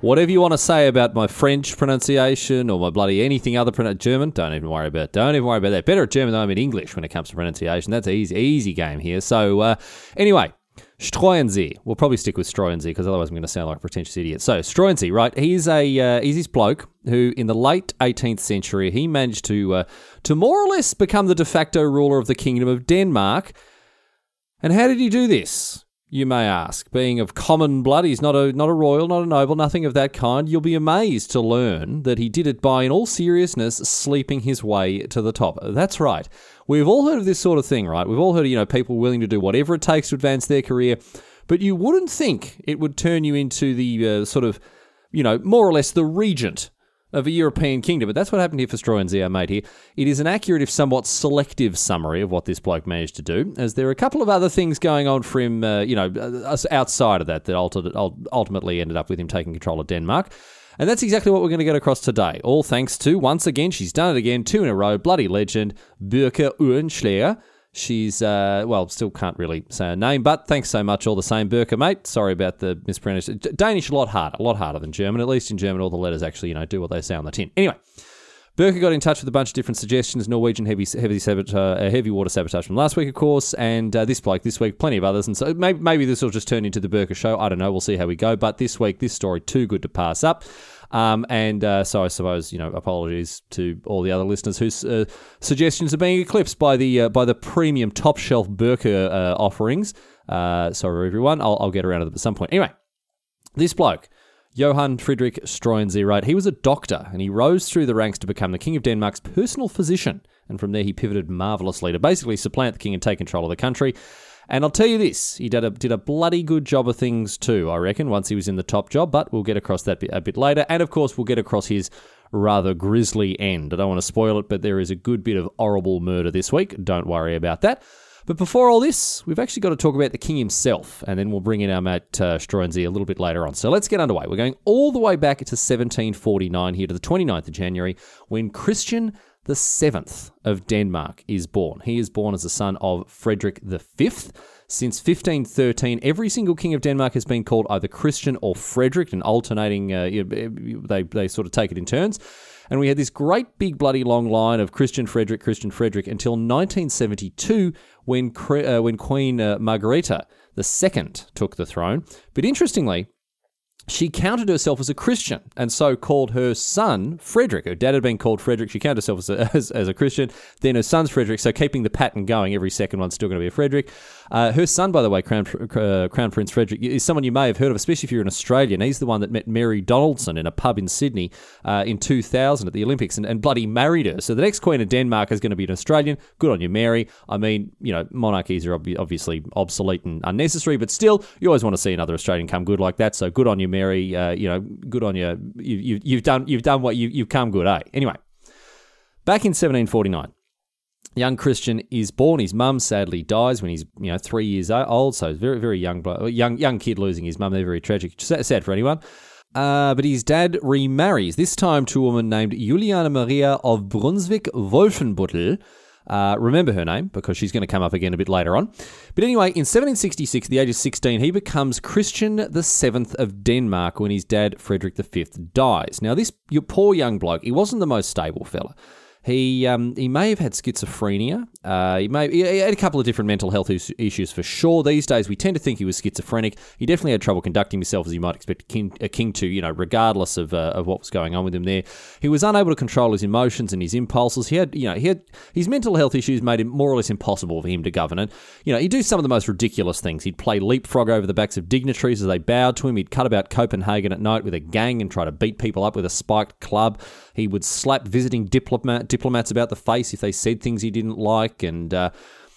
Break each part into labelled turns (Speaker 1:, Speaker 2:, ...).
Speaker 1: whatever you want to say about my French pronunciation or my bloody anything other pron- German, don't even worry about. Don't even worry about that. Better at German than I'm in English when it comes to pronunciation. That's an easy, easy game here. So uh, anyway, Struensee. We'll probably stick with Struensee because otherwise I'm going to sound like a pretentious idiot. So Struensee, right? He's a uh, he's this bloke who, in the late 18th century, he managed to uh, to more or less become the de facto ruler of the Kingdom of Denmark. And how did he do this? You may ask. Being of common blood, he's not a not a royal, not a noble, nothing of that kind. You'll be amazed to learn that he did it by, in all seriousness, sleeping his way to the top. That's right. We've all heard of this sort of thing, right? We've all heard of, you know, people willing to do whatever it takes to advance their career, but you wouldn't think it would turn you into the uh, sort of, you know, more or less the regent of a European kingdom. But that's what happened here for Struensee, our mate here. It is an accurate, if somewhat selective, summary of what this bloke managed to do, as there are a couple of other things going on for him, uh, you know, uh, outside of that, that ultimately ended up with him taking control of Denmark. And that's exactly what we're going to get across today. All thanks to, once again, she's done it again, two in a row, bloody legend, Birke Uhrenschläger. She's, uh, well, still can't really say her name, but thanks so much all the same, Birke, mate. Sorry about the mispronunciation. Danish a lot harder, a lot harder than German. At least in German, all the letters actually, you know, do what they say on the tin. Anyway, Birke got in touch with a bunch of different suggestions. Norwegian heavy heavy, sabotage, uh, heavy water sabotage from last week, of course, and uh, this bloke this week, plenty of others. And so maybe, maybe this will just turn into the Birke show. I don't know. We'll see how we go. But this week, this story too good to pass up. Um, and uh, so I suppose you know apologies to all the other listeners whose uh, suggestions are being eclipsed by the uh, by the premium top shelf Birke uh, offerings. Uh, sorry everyone, I'll, I'll get around to them at some point. Anyway, this bloke. Johann Friedrich Struensee, right? He was a doctor and he rose through the ranks to become the King of Denmark's personal physician. And from there, he pivoted marvelously to basically supplant the king and take control of the country. And I'll tell you this, he did a, did a bloody good job of things too, I reckon, once he was in the top job, but we'll get across that a bit later. And of course, we'll get across his rather grisly end. I don't want to spoil it, but there is a good bit of horrible murder this week. Don't worry about that. But before all this, we've actually got to talk about the king himself, and then we'll bring in our mate uh, a little bit later on. So let's get underway. We're going all the way back to 1749 here to the 29th of January when Christian the seventh of Denmark is born. He is born as the son of Frederick V. Since 1513, every single king of Denmark has been called either Christian or Frederick, and alternating, uh, they, they sort of take it in turns. And we had this great big bloody long line of Christian Frederick, Christian Frederick until 1972 when, uh, when Queen uh, Margrethe II took the throne. But interestingly, she counted herself as a Christian and so called her son Frederick. Her dad had been called Frederick. She counted herself as a, as, as a Christian. Then her son's Frederick. So keeping the pattern going, every second one's still going to be a Frederick. Uh, her son, by the way, Crown, uh, Crown Prince Frederick, is someone you may have heard of, especially if you're an Australian. He's the one that met Mary Donaldson in a pub in Sydney uh, in 2000 at the Olympics and, and bloody married her. So the next Queen of Denmark is going to be an Australian. Good on you, Mary. I mean, you know, monarchies are ob- obviously obsolete and unnecessary, but still, you always want to see another Australian come good like that. So good on you, Mary. Uh, you know, good on you. you, you you've done you've done what you, you've come good, eh? Anyway, back in 1749. Young Christian is born. His mum sadly dies when he's you know three years old, so very very young young young kid losing his mum. They're very tragic, sad for anyone. Uh, but his dad remarries, this time to a woman named Juliana Maria of Brunswick Wolfenbüttel. Uh, remember her name because she's going to come up again a bit later on. But anyway, in 1766, at the age of 16, he becomes Christian the Seventh of Denmark when his dad, Frederick V, dies. Now, this your poor young bloke, he wasn't the most stable fella. He um, he may have had schizophrenia. Uh, he may he had a couple of different mental health issues for sure. These days, we tend to think he was schizophrenic. He definitely had trouble conducting himself as you might expect a king, a king to, you know, regardless of uh, of what was going on with him there. He was unable to control his emotions and his impulses. He had, you know, he had his mental health issues made it more or less impossible for him to govern. And you know, he'd do some of the most ridiculous things. He'd play leapfrog over the backs of dignitaries as they bowed to him. He'd cut about Copenhagen at night with a gang and try to beat people up with a spiked club. He would slap visiting diplomat, diplomats about the face if they said things he didn't like, and uh,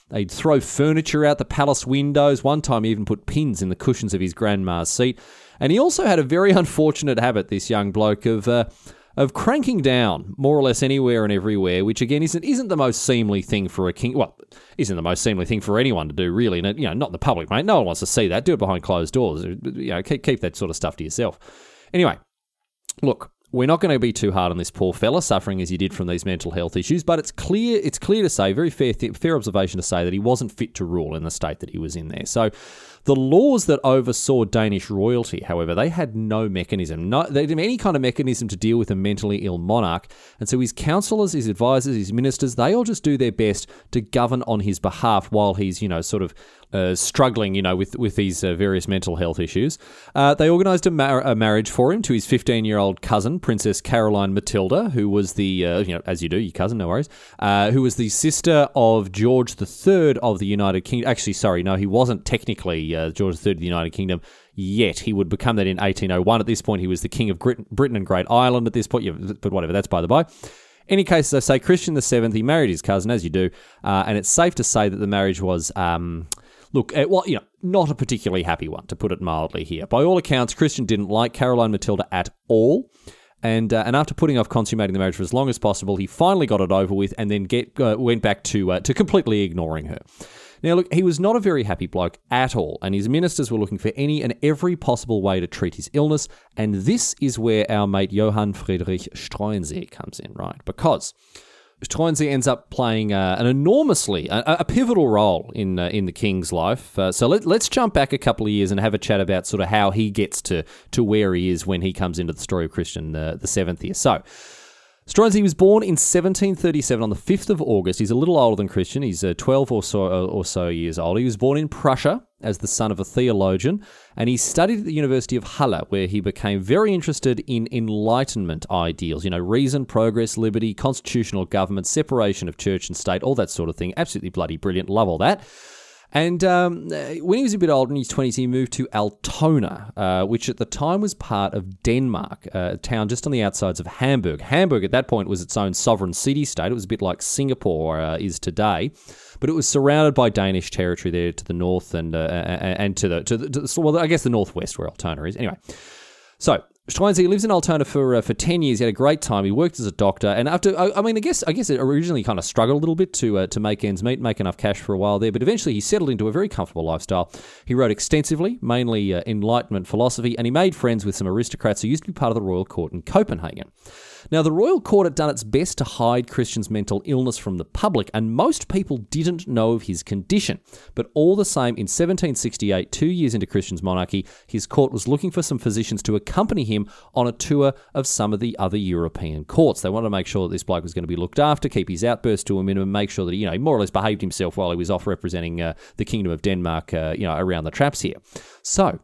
Speaker 1: they'd throw furniture out the palace windows. One time, he even put pins in the cushions of his grandma's seat. And he also had a very unfortunate habit, this young bloke, of. Uh, of cranking down more or less anywhere and everywhere, which again isn't isn't the most seemly thing for a king. Well, isn't the most seemly thing for anyone to do, really. And you know, not in the public, mate. No one wants to see that. Do it behind closed doors. You know, keep, keep that sort of stuff to yourself. Anyway, look, we're not going to be too hard on this poor fella suffering as he did from these mental health issues, but it's clear it's clear to say, very fair fair observation to say that he wasn't fit to rule in the state that he was in there. So the laws that oversaw Danish royalty, however, they had no mechanism, no, they didn't have any kind of mechanism to deal with a mentally ill monarch. And so his counselors, his advisors, his ministers, they all just do their best to govern on his behalf while he's, you know, sort of uh, struggling, you know, with with these uh, various mental health issues. Uh, they organised a, mar- a, marriage for him to his 15 year old cousin, Princess Caroline Matilda, who was the, uh, you know, as you do, your cousin, no worries, uh, who was the sister of George III of the United Kingdom. Actually, sorry, no, he wasn't technically uh, George III of the United Kingdom yet. He would become that in 1801. At this point, he was the king of Britain and Great Ireland. At this point, yeah, but whatever, that's by the by any case, as I say, Christian VII, he married his cousin, as you do, uh, and it's safe to say that the marriage was um, Look, uh, well, you know, not a particularly happy one, to put it mildly here. By all accounts, Christian didn't like Caroline Matilda at all. And, uh, and after putting off consummating the marriage for as long as possible, he finally got it over with and then get, uh, went back to, uh, to completely ignoring her. Now, look, he was not a very happy bloke at all, and his ministers were looking for any and every possible way to treat his illness. And this is where our mate Johann Friedrich Struensee comes in, right? Because Struensee ends up playing uh, an enormously a, a, pivotal role in uh, in the king's life. Uh, so let, us jump back a couple of years and have a chat about sort of how he gets to to where he is when he comes into the story of Christian the, the seventh year. So. Struensee was born in 1737 on the 5th of August. He's a little older than Christian. He's uh, 12 or so, uh, or so years old. He was born in Prussia as the son of a theologian, and he studied at the University of Halle, where he became very interested in Enlightenment ideals. You know, reason, progress, liberty, constitutional government, separation of church and state, all that sort of thing. Absolutely bloody brilliant. Love all that. And um, when he was a bit older in his 20s, he moved to Altona, uh, which at the time was part of Denmark, uh, a town just on the outsides of Hamburg. Hamburg at that point was its own sovereign city state. It was a bit like Singapore uh, is today but it was surrounded by Danish territory there to the north and uh, and to the to the to, well, I guess the northwest where Altona is. Anyway, so Struensee lives in Altona for uh, for ten years. He had a great time. He worked as a doctor, and after I, I mean, I guess I guess it originally kind of struggled a little bit to uh, to make ends meet, make enough cash for a while there. But eventually, he settled into a very comfortable lifestyle. He wrote extensively, mainly uh, Enlightenment philosophy, and he made friends with some aristocrats who used to be part of the royal court in Copenhagen. Now, the royal court had done its best to hide Christian's mental illness from the public, and most people didn't know of his condition. But all the same, in 1768, two years into Christian's monarchy, his court was looking for some physicians to accompany him on a tour of some of the other European courts. They wanted to make sure that this bloke was going to be looked after, keep his outbursts to a minimum, make sure that you know he more or less behaved himself while he was off representing uh, the Kingdom of Denmark, uh, you know, around the traps here. So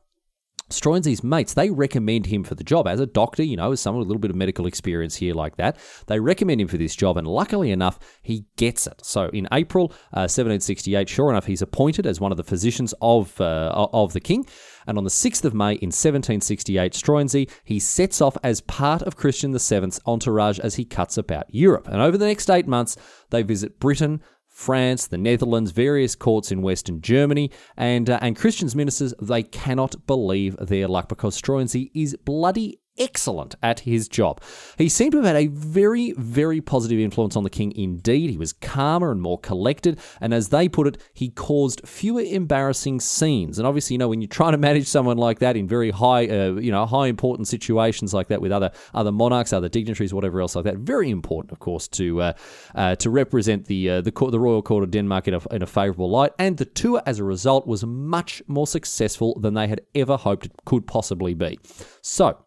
Speaker 1: Struensee's mates, they recommend him for the job as a doctor, you know, as someone with a little bit of medical experience here like that. They recommend him for this job, and luckily enough, he gets it. So in April uh, 1768, sure enough, he's appointed as one of the physicians of, uh, of the king. And on the 6th of May in 1768, Struensee, he sets off as part of Christian VII's entourage as he cuts about Europe. And over the next eight months, they visit Britain, France, the Netherlands, various courts in Western Germany, and uh, and Christian's ministers they cannot believe their luck because Struensee is bloody excellent at his job. He seemed to have had a very, very positive influence on the king indeed. He was calmer and more collected, and as they put it, he caused fewer embarrassing scenes. And obviously, you know, when you're trying to manage someone like that in very high, uh, you know, high important situations like that with other other monarchs, other dignitaries, whatever else like that, very important, of course, to uh, uh, to represent the uh, the court, the royal court of Denmark in a, in a favourable light. And the tour, as a result, was much more successful than they had ever hoped it could possibly be. So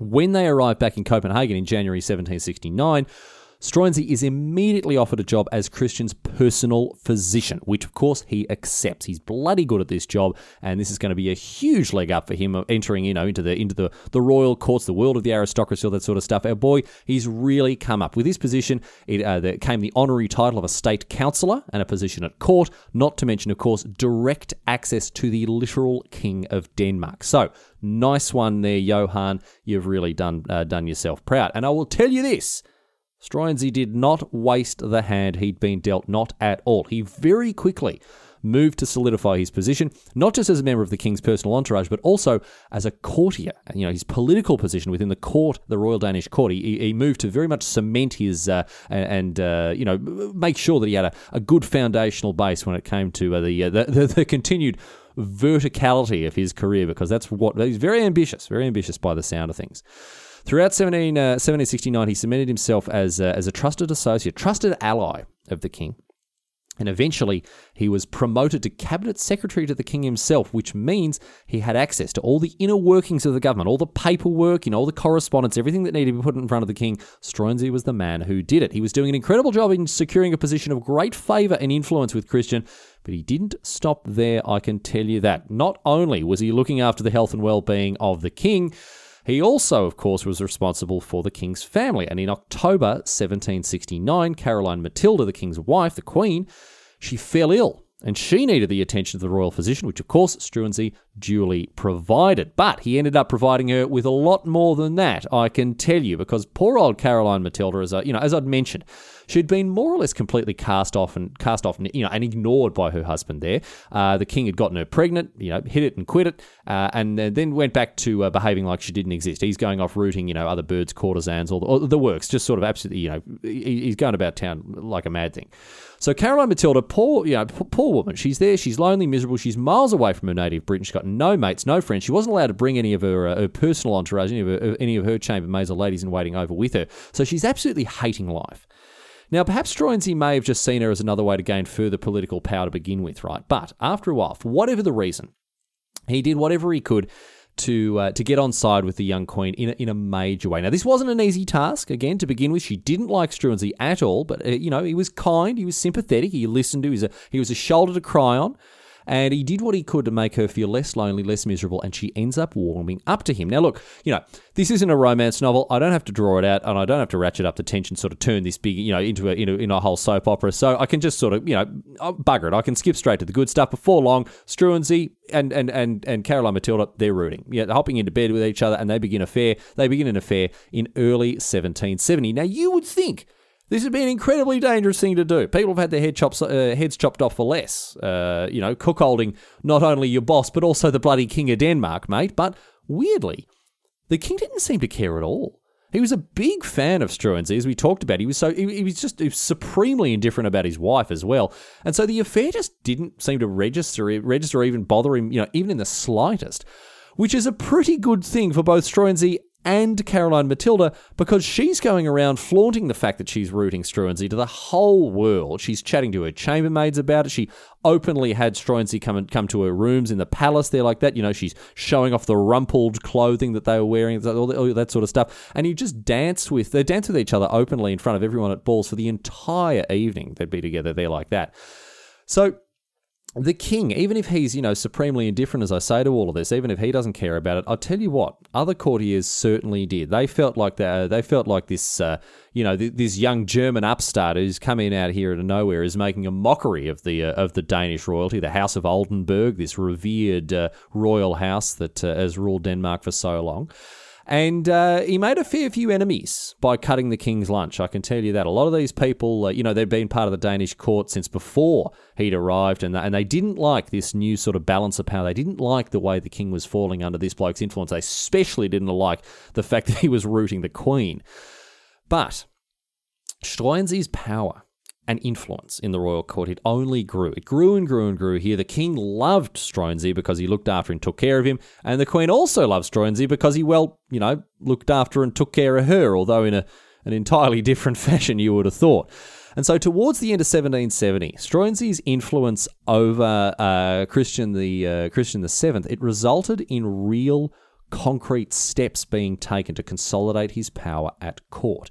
Speaker 1: when they arrived back in Copenhagen in January 1769, Struensee is immediately offered a job as Christian's personal physician, which of course he accepts. He's bloody good at this job, and this is going to be a huge leg up for him entering, you know, into the into the, the royal courts, the world of the aristocracy, all that sort of stuff. Our boy, he's really come up with his position. It uh, there came the honorary title of a state councillor and a position at court, not to mention, of course, direct access to the literal king of Denmark. So nice one there, Johan. You've really done uh, done yourself proud. And I will tell you this. Struensee did not waste the hand he'd been dealt, not at all. He very quickly moved to solidify his position, not just as a member of the king's personal entourage, but also as a courtier. You know, his political position within the court, the Royal Danish Court. He, he moved to very much cement his uh, and uh, you know make sure that he had a, a good foundational base when it came to uh, the, the, the the continued verticality of his career, because that's what he's very ambitious, very ambitious by the sound of things. Throughout 17, uh, 1769, he cemented himself as, as a trusted associate, trusted ally of the king. And eventually, he was promoted to cabinet secretary to the king himself, which means he had access to all the inner workings of the government, all the paperwork, you know, all the correspondence, everything that needed to be put in front of the king. Struensee was the man who did it. He was doing an incredible job in securing a position of great favour and influence with Christian, but he didn't stop there, I can tell you that. Not only was he looking after the health and well being of the king, he also, of course, was responsible for the king's family, and in October 1769, Caroline Matilda, the king's wife, the queen, she fell ill and she needed the attention of the royal physician, which of course Struensee duly provided. But he ended up providing her with a lot more than that, I can tell you, because poor old Caroline Matilda, as I, you know, as I'd mentioned, she'd been more or less completely cast off and cast off, you know, and ignored by her husband. There, uh, the king had gotten her pregnant, you know, hit it and quit it, uh, and then went back to uh, behaving like she didn't exist. He's going off rooting, you know, other birds, courtesans, all the, all the works, just sort of absolutely, you know, he's going about town like a mad thing. So Caroline Matilda, poor, you know, poor woman. She's there. She's lonely, miserable. She's miles away from her native Britain. She's got no mates, no friends. She wasn't allowed to bring any of her, uh, her personal entourage, any of her, any of her chambermaids or ladies in waiting over with her. So she's absolutely hating life. Now, perhaps Struensee may have just seen her as another way to gain further political power to begin with, right? But after a while, for whatever the reason, he did whatever he could to uh, to get on side with the young queen in a, in a major way. Now, this wasn't an easy task. Again, to begin with, she didn't like Struensee at all, but uh, you know he was kind, he was sympathetic, he listened to, he was a, he was a shoulder to cry on. And he did what he could to make her feel less lonely, less miserable, and she ends up warming up to him. Now, look, you know, this isn't a romance novel. I don't have to draw it out, and I don't have to ratchet up the tension, sort of turn this big, you know, into a, into, in a whole soap opera. So I can just sort of, you know, uh, bugger it. I can skip straight to the good stuff. Before long, Struensee and, and, and, and Caroline Matilda, they're rooting. Yeah, they're hopping into bed with each other, and they begin affair. They begin an affair in early 1770. Now, you would think this would be an incredibly dangerous thing to do. People have had their head chops, uh, heads chopped off for less. Uh, you know, cuckolding not only your boss, but also the bloody King of Denmark, mate. But weirdly, the king didn't seem to care at all. He was a big fan of Struensee, as we talked about. He was so he, he was just he was supremely indifferent about his wife as well, and so the affair just didn't seem to register, register, or even bother him, you know, even in the slightest. Which is a pretty good thing for both Struensee and Caroline Matilda because she's going around flaunting the fact that she's rooting Struensee to the whole world. She's chatting to her chambermaids about it. She openly had Struensee come and come to her rooms in the palace there like that. You know, she's showing off the rumpled clothing that they were wearing, all, that sort of stuff. And you just dance with they dance with each other openly in front of everyone at balls for the entire evening. They'd be together there like that. So the king, even if he's, you know, supremely indifferent, as I say to all of this, even if he doesn't care about it, I'll tell you what, other courtiers certainly did. They felt like they, they felt like this, uh, you know, this young German upstart who's coming out here out of nowhere is making a mockery of the uh, of the Danish royalty, the House of Oldenburg, this revered uh, royal house that uh, has ruled Denmark for so long. And uh, he made a fair few enemies by cutting the king's lunch. I can tell you that. A lot of these people, uh, you know, they've been part of the Danish court since before he'd arrived, and, and they didn't like this new sort of balance of power. They didn't like the way the king was falling under this bloke's influence. They especially didn't like the fact that he was rooting the queen. But Struensee's power and influence in the royal court. It only grew. It grew and grew and grew here. The king loved Struensee because he looked after and took care of him, and the queen also loved Struensee because he, well, you know, looked after and took care of her, although in a, an entirely different fashion, you would have thought. And so, towards the end of 1770, Struensee's influence over uh, Christian the uh, Christian the Seventh it resulted in real, concrete steps being taken to consolidate his power at court.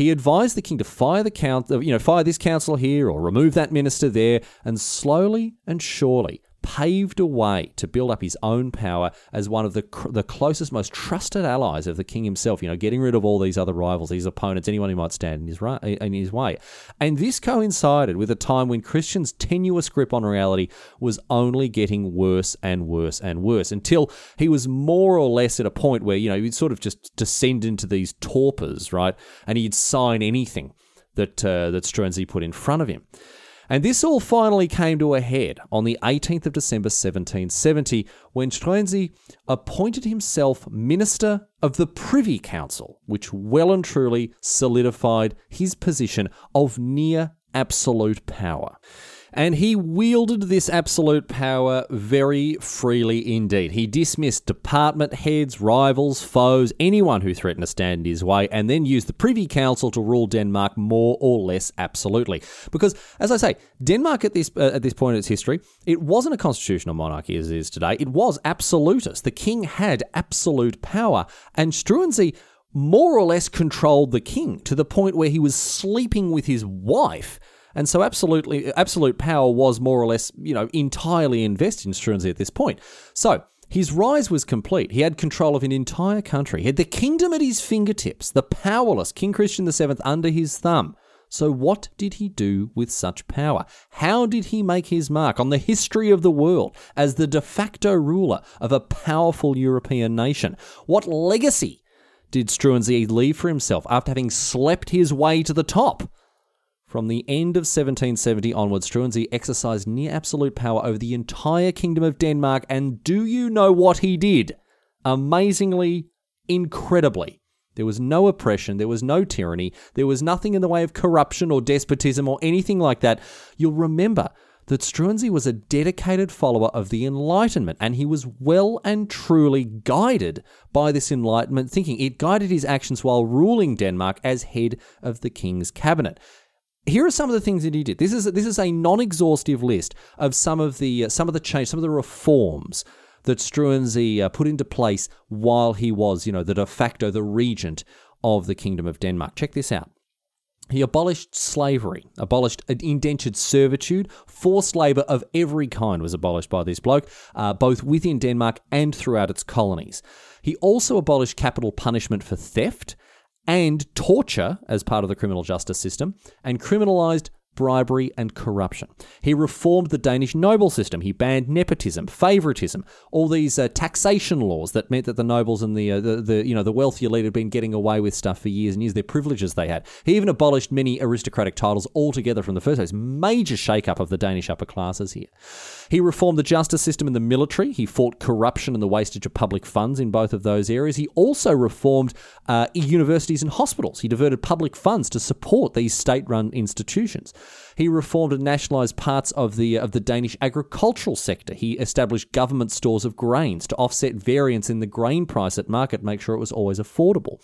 Speaker 1: He advised the king to fire the count, you know, fire this council here or remove that minister there, and slowly and surely paved a way to build up his own power as one of the the closest, most trusted allies of the king himself. You know, getting rid of all these other rivals, these opponents, anyone who might stand in his in his way. And this coincided with a time when Christian's tenuous grip on reality was only getting worse and worse and worse until he was more or less at a point where you know he'd sort of just descend into these torpors, right? And he'd sign anything that uh, that Struensee put in front of him. And this all finally came to a head on the 18th of December 1770 when Struensee appointed himself Minister of the Privy Council, which well and truly solidified his position of near absolute power and he wielded this absolute power very freely indeed. He dismissed department heads, rivals, foes, anyone who threatened to stand in his way, and then used the Privy Council to rule Denmark more or less absolutely. Because, as I say, Denmark at this uh, at this point in its history, it wasn't a constitutional monarchy as it is today. It was absolutist. The king had absolute power, and Struensee more or less controlled the king to the point where he was sleeping with his wife and so absolutely absolute power was more or less, you know, entirely invested in Struensee at this point. So his rise was complete. He had control of an entire country. He had the kingdom at his fingertips, the powerless King Christian VII under his thumb. So, what did he do with such power? How did he make his mark on the history of the world as the de facto ruler of a powerful European nation? What legacy did Struensee leave for himself after having slept his way to the top? From the end of 1770 onwards, Struensee exercised near absolute power over the entire kingdom of Denmark, and do you know what he did? Amazingly, incredibly. There was no oppression, there was no tyranny, there was nothing in the way of corruption or despotism or anything like that. You'll remember that Struensee was a dedicated follower of the Enlightenment, and he was well and truly guided by this Enlightenment thinking. It guided his actions while ruling Denmark as head of the king's cabinet here are some of the things that he did. This is this is a non-exhaustive list of some of the uh, some of the change, some of the reforms that Struensee uh, put into place while he was, you know, the de facto the regent of the Kingdom of Denmark. Check this out. He abolished slavery, abolished indentured servitude, forced labour of every kind was abolished by this bloke, uh, both within Denmark and throughout its colonies. He also abolished capital punishment for theft and torture as part of the criminal justice system, and criminalized bribery, and corruption. He reformed the Danish noble system. He banned nepotism, favoritism, all these uh, taxation laws that meant that the nobles and the, uh, the, the you know the wealthy elite had been getting away with stuff for years and years. Their privileges they had. He even abolished many aristocratic titles altogether from the first place. Major shake-up of the Danish upper classes here. He reformed the justice system and the military. He fought corruption and the wastage of public funds in both of those areas. He also reformed uh, universities and hospitals. He diverted public funds to support these state-run institutions. He reformed and nationalised parts of the of the Danish agricultural sector. He established government stores of grains to offset variance in the grain price at market, make sure it was always affordable.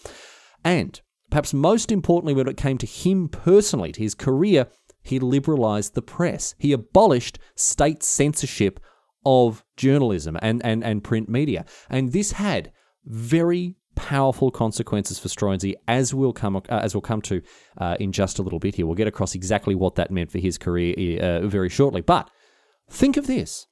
Speaker 1: And perhaps most importantly, when it came to him personally, to his career, he liberalised the press. He abolished state censorship of journalism and, and, and print media. And this had very powerful consequences for Struensee, as we'll come uh, as we'll come to uh, in just a little bit here. We'll get across exactly what that meant for his career uh, very shortly. But think of this: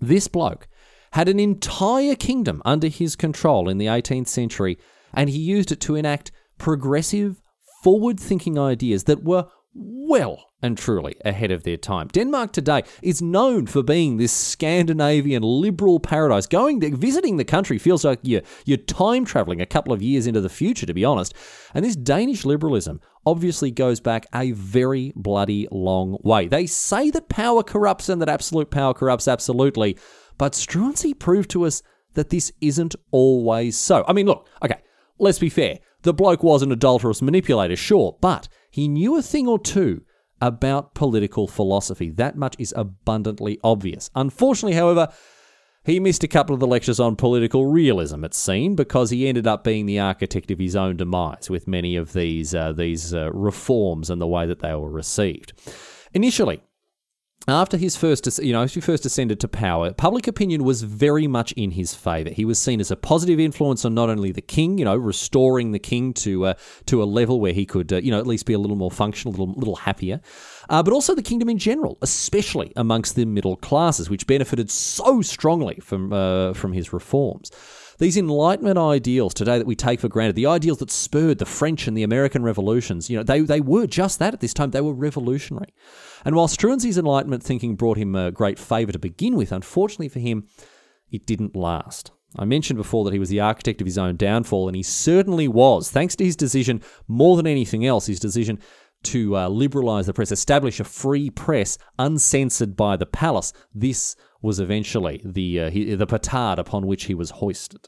Speaker 1: this bloke had an entire kingdom under his control in the 18th century, and he used it to enact progressive, forward-thinking ideas that were well and truly ahead of their time. Denmark today is known for being this Scandinavian liberal paradise. Going there, visiting the country feels like you're, you're time traveling a couple of years into the future, to be honest. And this Danish liberalism obviously goes back a very bloody long way. They say that power corrupts and that absolute power corrupts absolutely, but Struensee proved to us that this isn't always so. I mean, look, okay, let's be fair. The bloke was an adulterous manipulator, sure, but he knew a thing or two about political philosophy. That much is abundantly obvious. Unfortunately, however, he missed a couple of the lectures on political realism, it seemed, because he ended up being the architect of his own demise with many of these uh, these uh, reforms and the way that they were received. Initially, after his first, you know, he first ascended to power, public opinion was very much in his favour. He was seen as a positive influence on not only the king, you know, restoring the king to uh, to a level where he could, uh, you know, at least be a little more functional, a little, little happier, uh, but also the kingdom in general, especially amongst the middle classes, which benefited so strongly from uh, from his reforms. These Enlightenment ideals today that we take for granted, the ideals that spurred the French and the American revolutions, you know, they, they were just that at this time. They were revolutionary. And while Struensee's Enlightenment thinking brought him a great favour to begin with, unfortunately for him, it didn't last. I mentioned before that he was the architect of his own downfall, and he certainly was, thanks to his decision, more than anything else, his decision to uh, liberalise the press, establish a free press uncensored by the palace. This was eventually the uh, he, the petard upon which he was hoisted,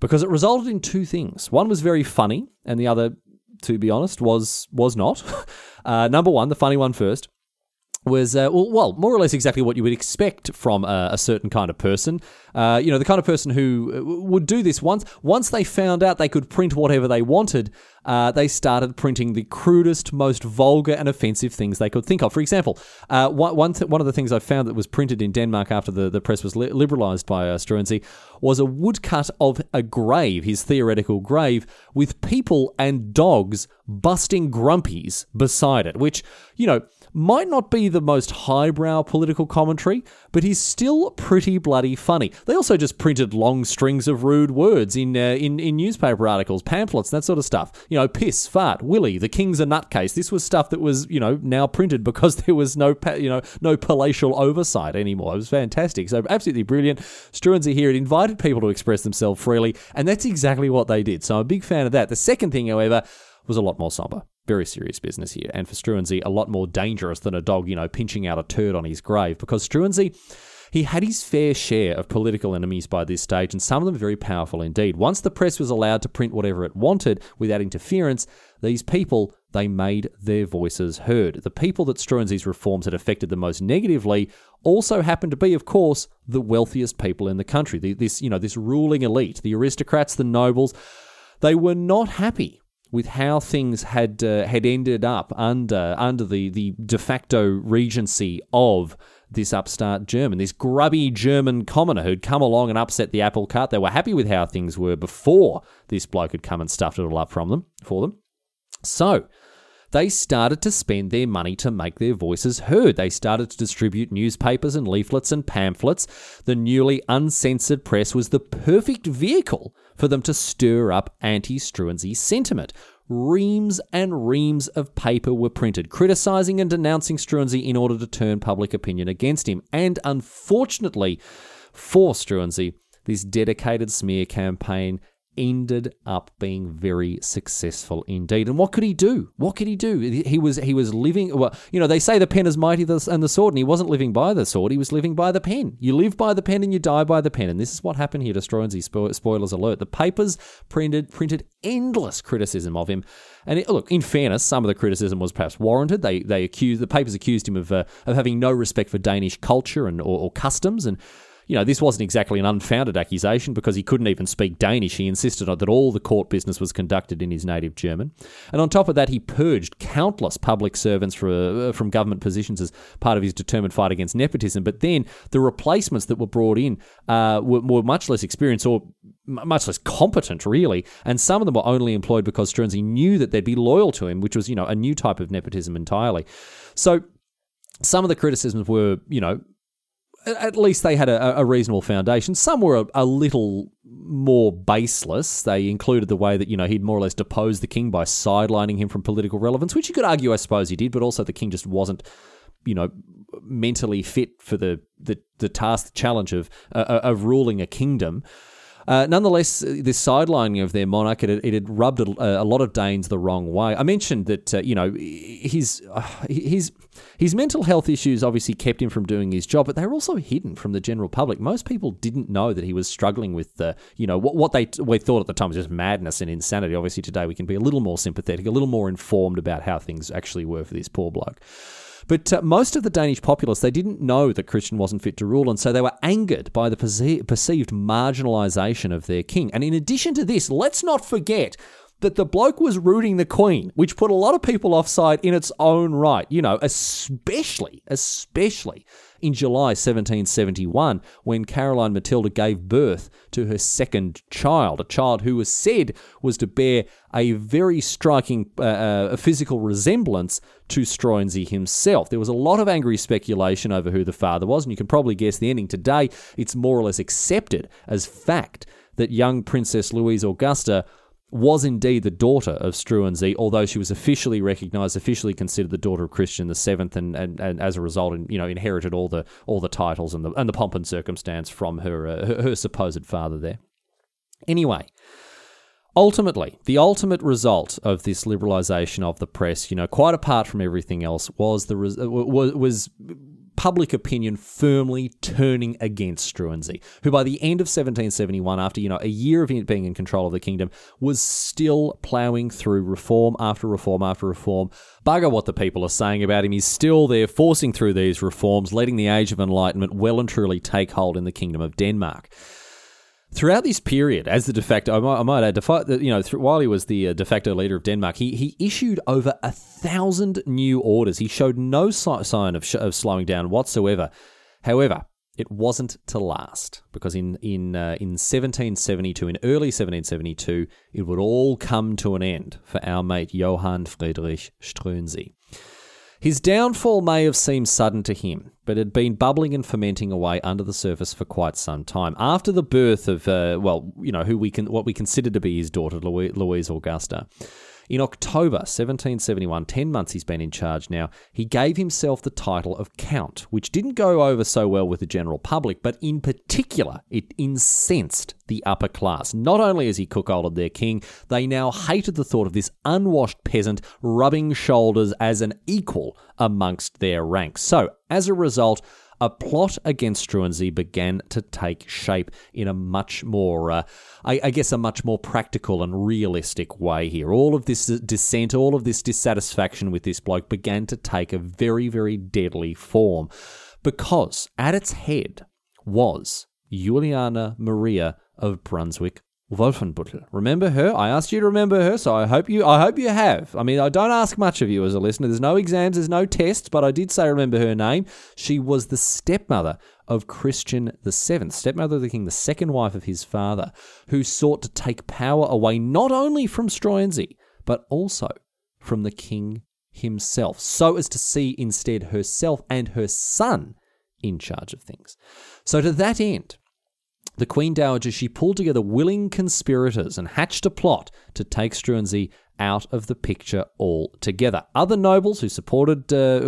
Speaker 1: because it resulted in two things. One was very funny, and the other, to be honest, was was not. Uh, number one, the funny one first was uh, well, well, more or less exactly what you would expect from a, a certain kind of person. Uh, you know, the kind of person who uh, would do this once once they found out they could print whatever they wanted. Uh, they started printing the crudest, most vulgar and offensive things they could think of. For example, uh, one one, th- one of the things I found that was printed in Denmark after the, the press was li- liberalised by uh, Struensee was a woodcut of a grave, his theoretical grave, with people and dogs busting grumpies beside it, which you know might not be the most highbrow political commentary, but he's still pretty bloody funny. They also just printed long strings of rude words in uh, in, in newspaper articles, pamphlets, that sort of stuff. You know, piss, fart, willy, the king's a nutcase. This was stuff that was you know now printed because there was no you know no palatial oversight anymore. It was fantastic. So absolutely brilliant. Struensee here it invited people to express themselves freely, and that's exactly what they did. So I'm a big fan of that. The second thing, however, was a lot more somber very serious business here. And for Struensee, a lot more dangerous than a dog, you know, pinching out a turd on his grave. Because Struensee, he had his fair share of political enemies by this stage, and some of them very powerful indeed. Once the press was allowed to print whatever it wanted without interference, these people, they made their voices heard. The people that Struensee's reforms had affected the most negatively also happened to be, of course, the wealthiest people in the country. This, you know, this ruling elite, the aristocrats, the nobles, they were not happy with how things had uh, had ended up under under the, the de facto regency of this upstart German, this grubby German commoner who'd come along and upset the apple cart. They were happy with how things were before this bloke had come and stuffed it all up from them for them. So they started to spend their money to make their voices heard. They started to distribute newspapers and leaflets and pamphlets. The newly uncensored press was the perfect vehicle for them to stir up anti Struensee sentiment. Reams and reams of paper were printed, criticising and denouncing Struensee in order to turn public opinion against him. And unfortunately for Struensee, this dedicated smear campaign ended up being very successful indeed. And what could he do? What could he do? He was he was living. Well, you know, they say the pen is mighty and the sword, and he wasn't living by the sword. He was living by the pen. You live by the pen and you die by the pen. And this is what happened here to Struensee. Spo- spoilers alert. The papers printed printed endless criticism of him. And it, look, in fairness, some of the criticism was perhaps warranted. They they accused the papers accused him of uh, of having no respect for Danish culture and or, or customs and you know, this wasn't exactly an unfounded accusation because he couldn't even speak Danish. He insisted that all the court business was conducted in his native German. And on top of that, he purged countless public servants for, uh, from government positions as part of his determined fight against nepotism. But then the replacements that were brought in uh, were, were much less experienced or much less competent, really. And some of them were only employed because Struensee knew that they'd be loyal to him, which was, you know, a new type of nepotism entirely. So some of the criticisms were, you know, at least they had a, a reasonable foundation. Some were a, a, little more baseless. They included the way that, you know, he'd more or less deposed the king by sidelining him from political relevance, which you could argue, I suppose, he did, but also the king just wasn't, you know, mentally fit for the, the, the task, the challenge of, uh, of ruling a kingdom. Uh, nonetheless, this sidelining of their monarch, it, it had rubbed a, a, lot of Danes the wrong way. I mentioned that, uh, you know, his, uh, his, his mental health issues obviously kept him from doing his job, but they were also hidden from the general public. Most people didn't know that he was struggling with, uh, you know, what, what they we thought at the time was just madness and insanity. Obviously, today we can be a little more sympathetic, a little more informed about how things actually were for this poor bloke. But uh, most of the Danish populace, they didn't know that Christian wasn't fit to rule, and so they were angered by the perce- perceived marginalisation of their king. And in addition to this, let's not forget that the bloke was rooting the queen, which put a lot of people offside in its own right, you know, especially, especially in July 1771 when Caroline Matilda gave birth to her second child, a child who was said was to bear a very striking uh, uh, physical resemblance to Struensee himself. There was a lot of angry speculation over who the father was, and you can probably guess the ending. Today, it's more or less accepted as fact that young Princess Louise Augusta was indeed the daughter of Struensee, although she was officially recognised, officially considered the daughter of Christian VII, and, and, and as a result, you know, inherited all the all the titles and the and the pomp and circumstance from her uh, her, her supposed father there. Anyway, ultimately, the ultimate result of this liberalisation of the press, you know, quite apart from everything else, was the was, was public opinion firmly turning against Struensee, who by the end of 1771, after you know a year of being in control of the kingdom, was still ploughing through reform after reform after reform. Bugger what the people are saying about him. He's still there, forcing through these reforms, letting the Age of Enlightenment well and truly take hold in the Kingdom of Denmark. Throughout this period, as the de facto, I might, I might add, defi- you know, th- while he was the uh, de facto leader of Denmark, he, he issued over a thousand new orders. He showed no si- sign of, sh- of slowing down whatsoever. However, it wasn't to last because in in uh, in 1772, in early 1772, it would all come to an end for our mate Johann Friedrich Struensee. His downfall may have seemed sudden to him, but had been bubbling and fermenting away under the surface for quite some time. After the birth of, uh, well, you know, who we can, what we consider to be his daughter, Louise Augusta, in October 1771, 10 months he's been in charge now, he gave himself the title of Count, which didn't go over so well with the general public, but in particular, it incensed the upper class. Not only has he cuckolded their king, they now hated the thought of this unwashed peasant rubbing shoulders as an equal amongst their ranks. So, as a result, a plot against Struensee began to take shape in a much more, uh, I, I, guess, a much more practical and realistic way here. All of this dissent, all of this dissatisfaction with this bloke began to take a very, very deadly form because at its head was Juliana Maria of Brunswick Wolfenbüttel. Remember her? I asked you to remember her, so I hope you I hope you have. I mean, I don't ask much of you as a listener. There's no exams, there's no tests, but I did say remember her name. She was the stepmother of Christian the Seventh, stepmother of the king, the second wife of his father, who sought to take power away not only from Struensee, but also from the king himself, so as to see instead herself and her son in charge of things. So to that end, the Queen Dowager, she pulled together willing conspirators and hatched a plot to take Struensee out of the picture altogether. Other nobles who supported, uh,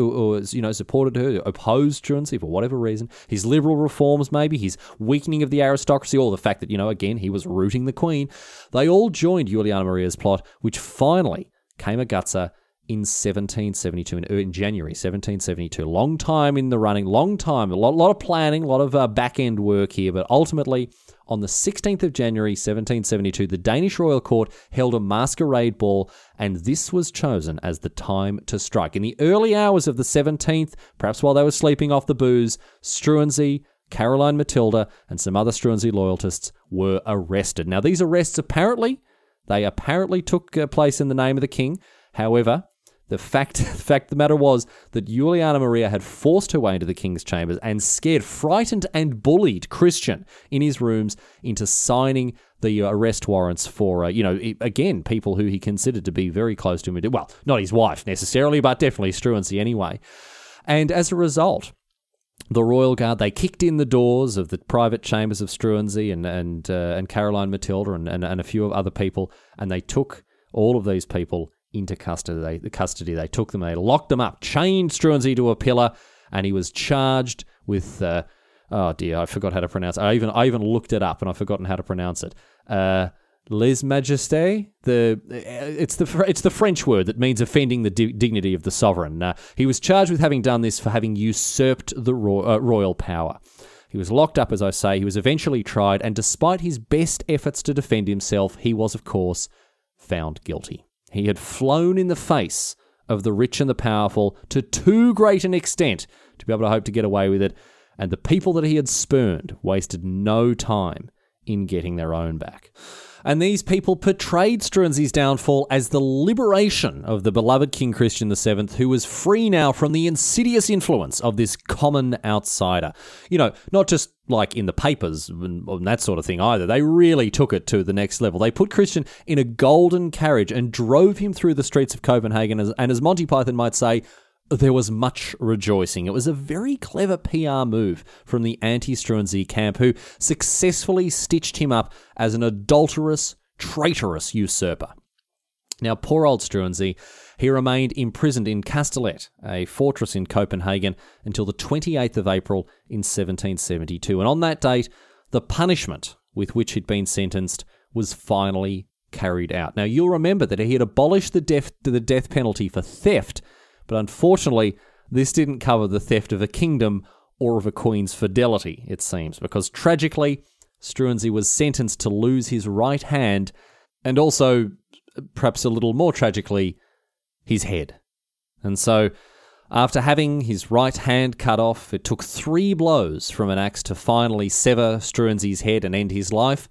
Speaker 1: you know, supported her, opposed Struensee for whatever reason, his liberal reforms, maybe his weakening of the aristocracy, or the fact that you know, again, he was rooting the Queen, they all joined Juliana Maria's plot, which finally came a gutser in 1772, in, in, January 1772. Long time in the running, long time, a lot, lot of planning, a lot of uh, back end work here, but ultimately, on the 16th of January 1772, the Danish royal court held a masquerade ball, and this was chosen as the time to strike. In the early hours of the 17th, perhaps while they were sleeping off the booze, Struensee, Caroline Matilda, and some other Struensee loyalists were arrested. Now, these arrests apparently, they apparently took uh, place in the name of the king. However, the fact, the fact of the matter was that Juliana Maria had forced her way into the king's chambers and scared, frightened, and bullied Christian in his rooms into signing the arrest warrants for, uh, you know, again, people who he considered to be very close to him. Well, not his wife necessarily, but definitely Struensee anyway. And as a result, the royal guard. They kicked in the doors of the private chambers of Struensee and and uh, and Caroline Matilda and, and, and a few of other people, and they took all of these people into custody. They, the custody. They took them. They locked them up, chained Struensee to a pillar, and he was charged with. Uh, oh dear, I forgot how to pronounce. It. I even I even looked it up and I've forgotten how to pronounce it. Uh, Lèse-majesté. The it's the it's the French word that means offending the di- dignity of the sovereign. Uh, he was charged with having done this for having usurped the ro- uh, royal power. He was locked up, as I say. He was eventually tried, and despite his best efforts to defend himself, he was, of course, found guilty. He had flown in the face of the rich and the powerful to too great an extent to be able to hope to get away with it, and the people that he had spurned wasted no time in getting their own back and these people portrayed Struensee's downfall as the liberation of the beloved King Christian VII, who was free now from the insidious influence of this common outsider. You know, not just like in the papers and that sort of thing either. They really took it to the next level. They put Christian in a golden carriage and drove him through the streets of Copenhagen, and as Monty Python might say, there was much rejoicing. It was a very clever PR move from the anti Struensee camp, who successfully stitched him up as an adulterous, traitorous usurper. Now, poor old Struensee, he remained imprisoned in Kastellet, a fortress in Copenhagen, until the 28th of April in 1772. And on that date, the punishment with which he'd been sentenced was finally carried out. Now, you'll remember that he had abolished the death, the death penalty for theft but unfortunately, this didn't cover the theft of a kingdom or of a queen's fidelity, it seems, because tragically, Struensee was sentenced to lose his right hand and also, perhaps a little more tragically, his head. And so, after having his right hand cut off, it took three blows from an axe to finally sever Struensee's head and end his life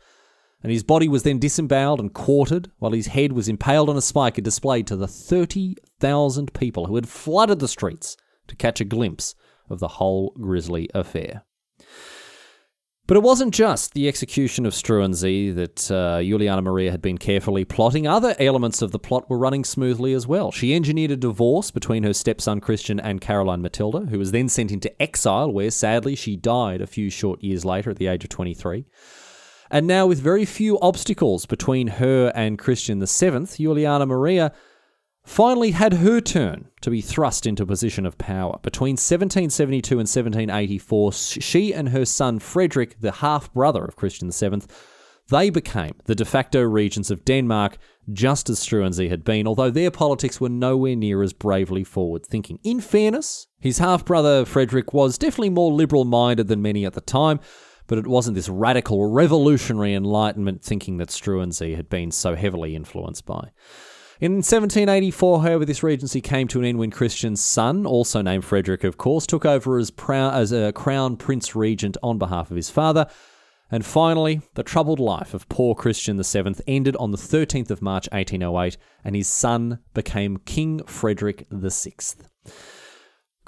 Speaker 1: and his body was then disemboweled and quartered, while his head was impaled on a spike and displayed to the 30,000 people who had flooded the streets to catch a glimpse of the whole grisly affair. But it wasn't just the execution of Struensee that uh, Juliana Maria had been carefully plotting. Other elements of the plot were running smoothly as well. She engineered a divorce between her stepson Christian and Caroline Matilda, who was then sent into exile, where sadly she died a few short years later at the age of 23. And now, with very few obstacles between her and Christian VII, Juliana Maria finally had her turn to be thrust into a position of power. Between 1772 and 1784, she and her son Frederick, the half brother of Christian VII, they became the de facto regents of Denmark, just as Struensee had been, although their politics were nowhere near as bravely forward thinking. In fairness, his half brother Frederick was definitely more liberal minded than many at the time, but it wasn't this radical, revolutionary Enlightenment thinking that Struensee had been so heavily influenced by. In 1784, however, this regency came to an end when Christian's son, also named Frederick, of course, took over as, prou- as a crown prince regent on behalf of his father. And finally, the troubled life of poor Christian VII ended on the 13th of March 1808, and his son became King Frederick VI.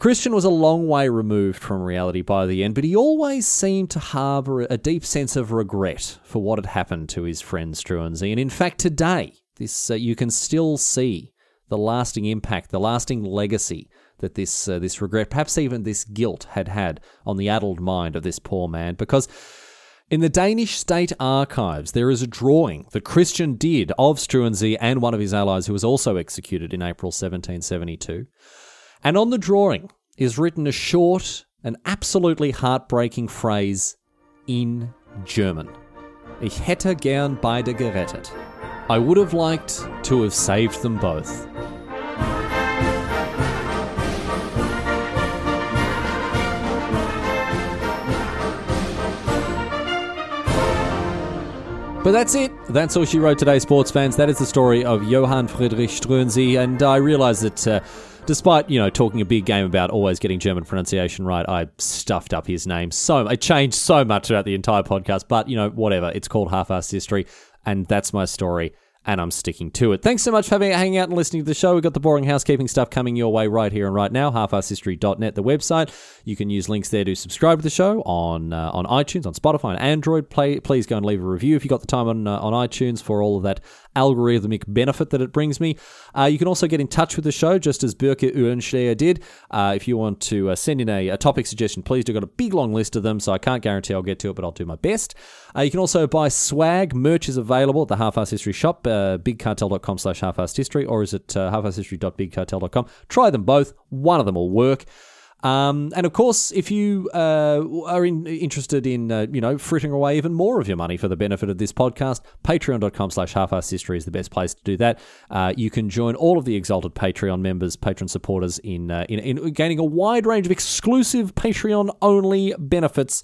Speaker 1: Christian was a long way removed from reality by the end, but he always seemed to harbour a deep sense of regret for what had happened to his friend Struensee. And in fact, today, this uh, you can still see the lasting impact, the lasting legacy that this uh, this regret, perhaps even this guilt, had had on the addled mind of this poor man, because. In the Danish state archives, there is a drawing that Christian did of Struensee and one of his allies who was also executed in April 1772. And on the drawing is written a short and absolutely heartbreaking phrase in German. Ich hätte gern beide gerettet. I would have liked to have saved them both. But that's it. That's all she wrote today, sports fans. That is the story of Johann Friedrich Struensee, and I realise that uh, despite you know talking a big game about always getting German pronunciation right, I stuffed up his name so I changed so much throughout the entire podcast. But you know whatever, it's called half-arsed history, and that's my story. And I'm sticking to it. Thanks so much for having, hanging out and listening to the show. We've got the boring housekeeping stuff coming your way right here and right now. Halfarsedhistory.net, the website. You can use links there to subscribe to the show on uh, on iTunes, on Spotify, and Android. Play, please go and leave a review if you've got the time on uh, on iTunes for all of that algorithmic benefit that it brings me. Uh, you can also get in touch with the show, just as Birke Uhrenschläger did. Uh, if you want to uh, send in a, a, topic suggestion, please do. I've got a big long list of them, so I can't guarantee I'll get to it, but I'll do my best. Uh, you can also buy swag. Merch is available at the Half History shop, uh, bigcartel.com slash half history, or is it uh, halfarsedhistory.bigcartel.com? Try them both. One of them will work. Um, and of course, if you uh, are in, interested in, uh, you know, fritting away even more of your money for the benefit of this podcast, patreon.com slash half history is the best place to do that. Uh, you can join all of the exalted Patreon members, patron supporters in, uh, in, in gaining a wide range of exclusive Patreon only benefits.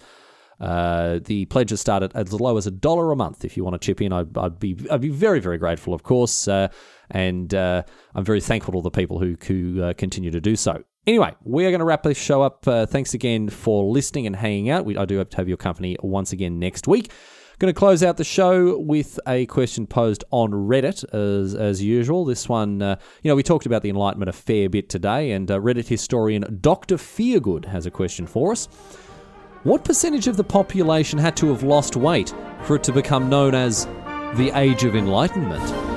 Speaker 1: Uh, the pledges start at as low as a dollar a month. If you want to chip in, I'd, I'd be I'd be very very grateful, of course, uh, and uh, I'm very thankful to all the people who who uh, continue to do so. Anyway, we are going to wrap this show up. Uh, thanks again for listening and hanging out. We, I do hope to have your company once again next week. Going to close out the show with a question posed on Reddit as, as usual. This one, uh, you know, we talked about the Enlightenment a fair bit today, and uh, Reddit historian Dr. Feargood has a question for us. What percentage of the population had to have lost weight for it to become known as the Age of Enlightenment?